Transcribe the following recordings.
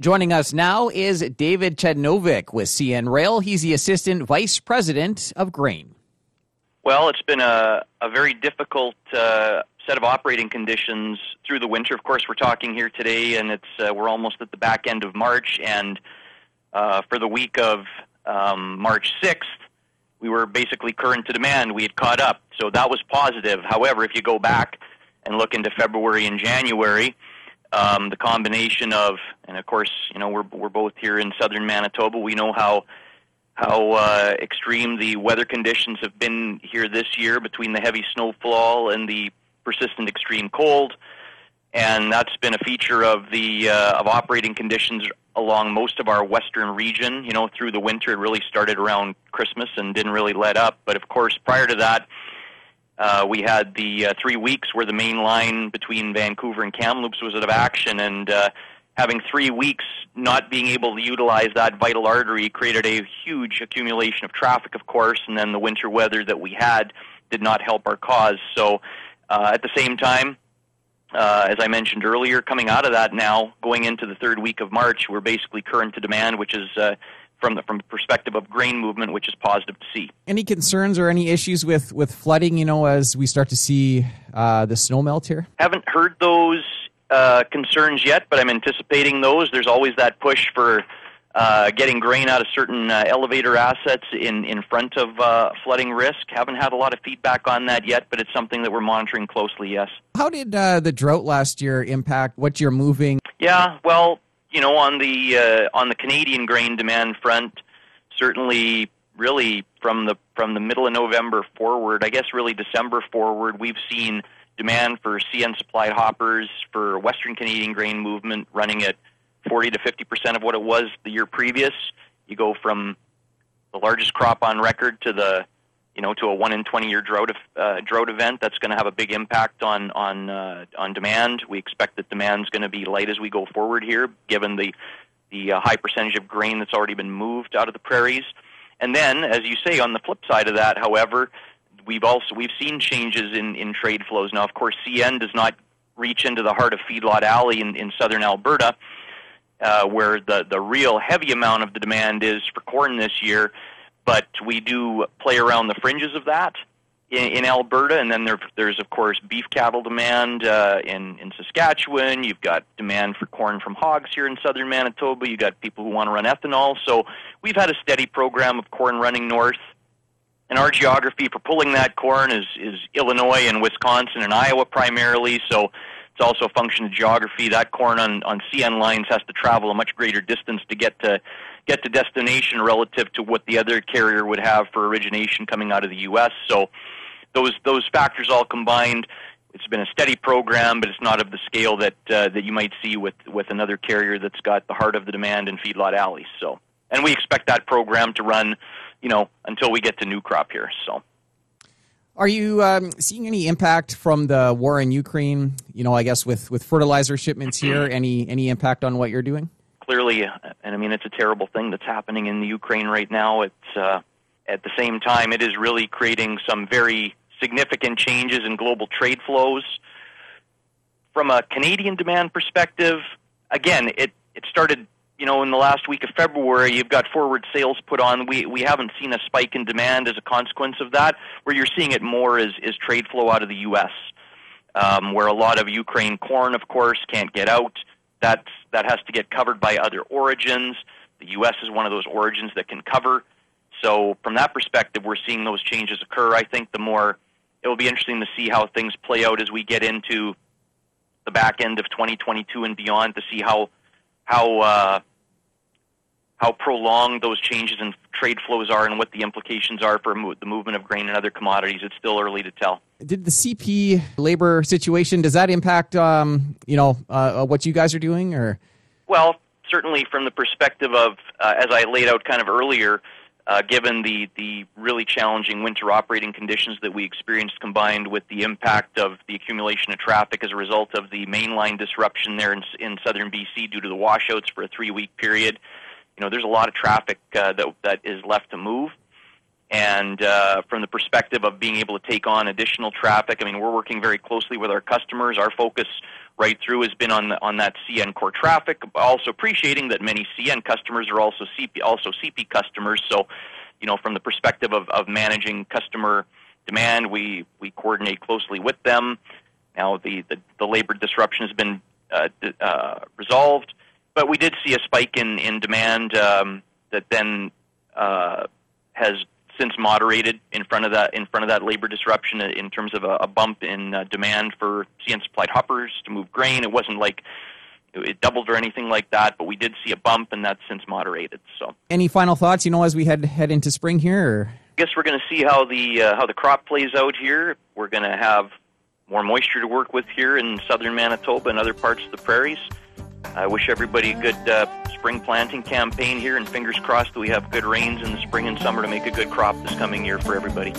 Joining us now is David Chednovic with CN Rail. He's the Assistant Vice President of Grain. Well, it's been a, a very difficult uh, set of operating conditions through the winter. Of course, we're talking here today, and it's uh, we're almost at the back end of March, and uh, for the week of um, March 6th, we were basically current to demand. We had caught up, so that was positive. However, if you go back and look into February and January, um, the combination of, and of course, you know, we're we're both here in southern Manitoba. We know how how uh, extreme the weather conditions have been here this year between the heavy snowfall and the persistent extreme cold, and that's been a feature of the uh, of operating conditions along most of our western region. You know, through the winter, it really started around Christmas and didn't really let up. But of course, prior to that uh, we had the uh, three weeks where the main line between Vancouver and Kamloops was out of action, and uh, having three weeks not being able to utilize that vital artery created a huge accumulation of traffic, of course, and then the winter weather that we had did not help our cause. So, uh, at the same time, uh, as I mentioned earlier, coming out of that now, going into the third week of March, we're basically current to demand, which is uh, from the from the perspective of grain movement, which is positive to see. Any concerns or any issues with with flooding? You know, as we start to see uh, the snow melt here. Haven't heard those uh, concerns yet, but I'm anticipating those. There's always that push for. Uh, getting grain out of certain uh, elevator assets in, in front of uh, flooding risk. Haven't had a lot of feedback on that yet, but it's something that we're monitoring closely, yes. How did uh, the drought last year impact what you're moving? Yeah, well, you know, on the uh, on the Canadian grain demand front, certainly, really from the from the middle of November forward, I guess really December forward, we've seen demand for CN supplied hoppers for Western Canadian grain movement running at 40 to 50 percent of what it was the year previous. You go from the largest crop on record to the you know, to a one in twenty year drought uh, drought event, that's going to have a big impact on on uh, on demand. We expect that demand is going to be light as we go forward here, given the the uh, high percentage of grain that's already been moved out of the prairies. And then, as you say, on the flip side of that, however, we've also we've seen changes in in trade flows. Now, of course, CN does not reach into the heart of Feedlot Alley in, in southern Alberta, uh, where the the real heavy amount of the demand is for corn this year but we do play around the fringes of that in, in Alberta, and then there, there's of course beef cattle demand uh, in in Saskatchewan. You've got demand for corn from hogs here in southern Manitoba. You've got people who want to run ethanol. So we've had a steady program of corn running north. And our geography for pulling that corn is is Illinois and Wisconsin and Iowa primarily. So it's also a function of geography. That corn on on CN lines has to travel a much greater distance to get to get to destination relative to what the other carrier would have for origination coming out of the U.S. So those those factors all combined, it's been a steady program, but it's not of the scale that uh, that you might see with with another carrier that's got the heart of the demand in feedlot alleys. So, and we expect that program to run, you know, until we get to new crop here. So. Are you um, seeing any impact from the war in Ukraine? You know, I guess with, with fertilizer shipments here, any any impact on what you're doing? Clearly, and I mean, it's a terrible thing that's happening in the Ukraine right now. It's uh, at the same time, it is really creating some very significant changes in global trade flows. From a Canadian demand perspective, again, it it started you know, in the last week of February, you've got forward sales put on. We we haven't seen a spike in demand as a consequence of that. Where you're seeing it more is is trade flow out of the U.S., um, where a lot of Ukraine corn, of course, can't get out. That's, that has to get covered by other origins. The U.S. is one of those origins that can cover. So, from that perspective, we're seeing those changes occur. I think the more it will be interesting to see how things play out as we get into the back end of 2022 and beyond to see how how uh, how prolonged those changes in trade flows are and what the implications are for the movement of grain and other commodities. It's still early to tell. Did the CP labor situation does that impact um, you know uh, what you guys are doing or? Well, certainly from the perspective of uh, as I laid out kind of earlier. Uh, given the, the really challenging winter operating conditions that we experienced combined with the impact of the accumulation of traffic as a result of the mainline disruption there in, in southern BC due to the washouts for a three week period, you know, there's a lot of traffic uh, that that is left to move, And uh, from the perspective of being able to take on additional traffic, I mean, we're working very closely with our customers. Our focus right through has been on the, on that CN core traffic. Also appreciating that many CN customers are also CP also CP customers. So, you know, from the perspective of, of managing customer demand, we we coordinate closely with them. Now, the the, the labor disruption has been uh, uh, resolved, but we did see a spike in in demand um, that then uh, has since moderated in front of that in front of that labor disruption in terms of a, a bump in uh, demand for CN supplied hoppers to move grain. It wasn't like it doubled or anything like that, but we did see a bump, and that's since moderated. So, any final thoughts? You know, as we head head into spring here. I guess we're going to see how the uh, how the crop plays out here. We're going to have more moisture to work with here in southern Manitoba and other parts of the prairies. I wish everybody a good uh, spring planting campaign here, and fingers crossed that we have good rains in the spring and summer to make a good crop this coming year for everybody.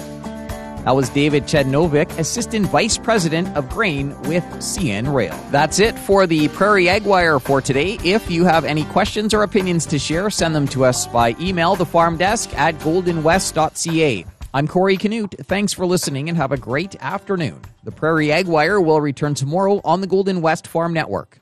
That was David Chednovic, Assistant Vice President of Grain with CN Rail. That's it for the Prairie Ag Wire for today. If you have any questions or opinions to share, send them to us by email, the farm desk at goldenwest.ca. I'm Corey Canute. Thanks for listening and have a great afternoon. The Prairie Ag Wire will return tomorrow on the Golden West Farm Network.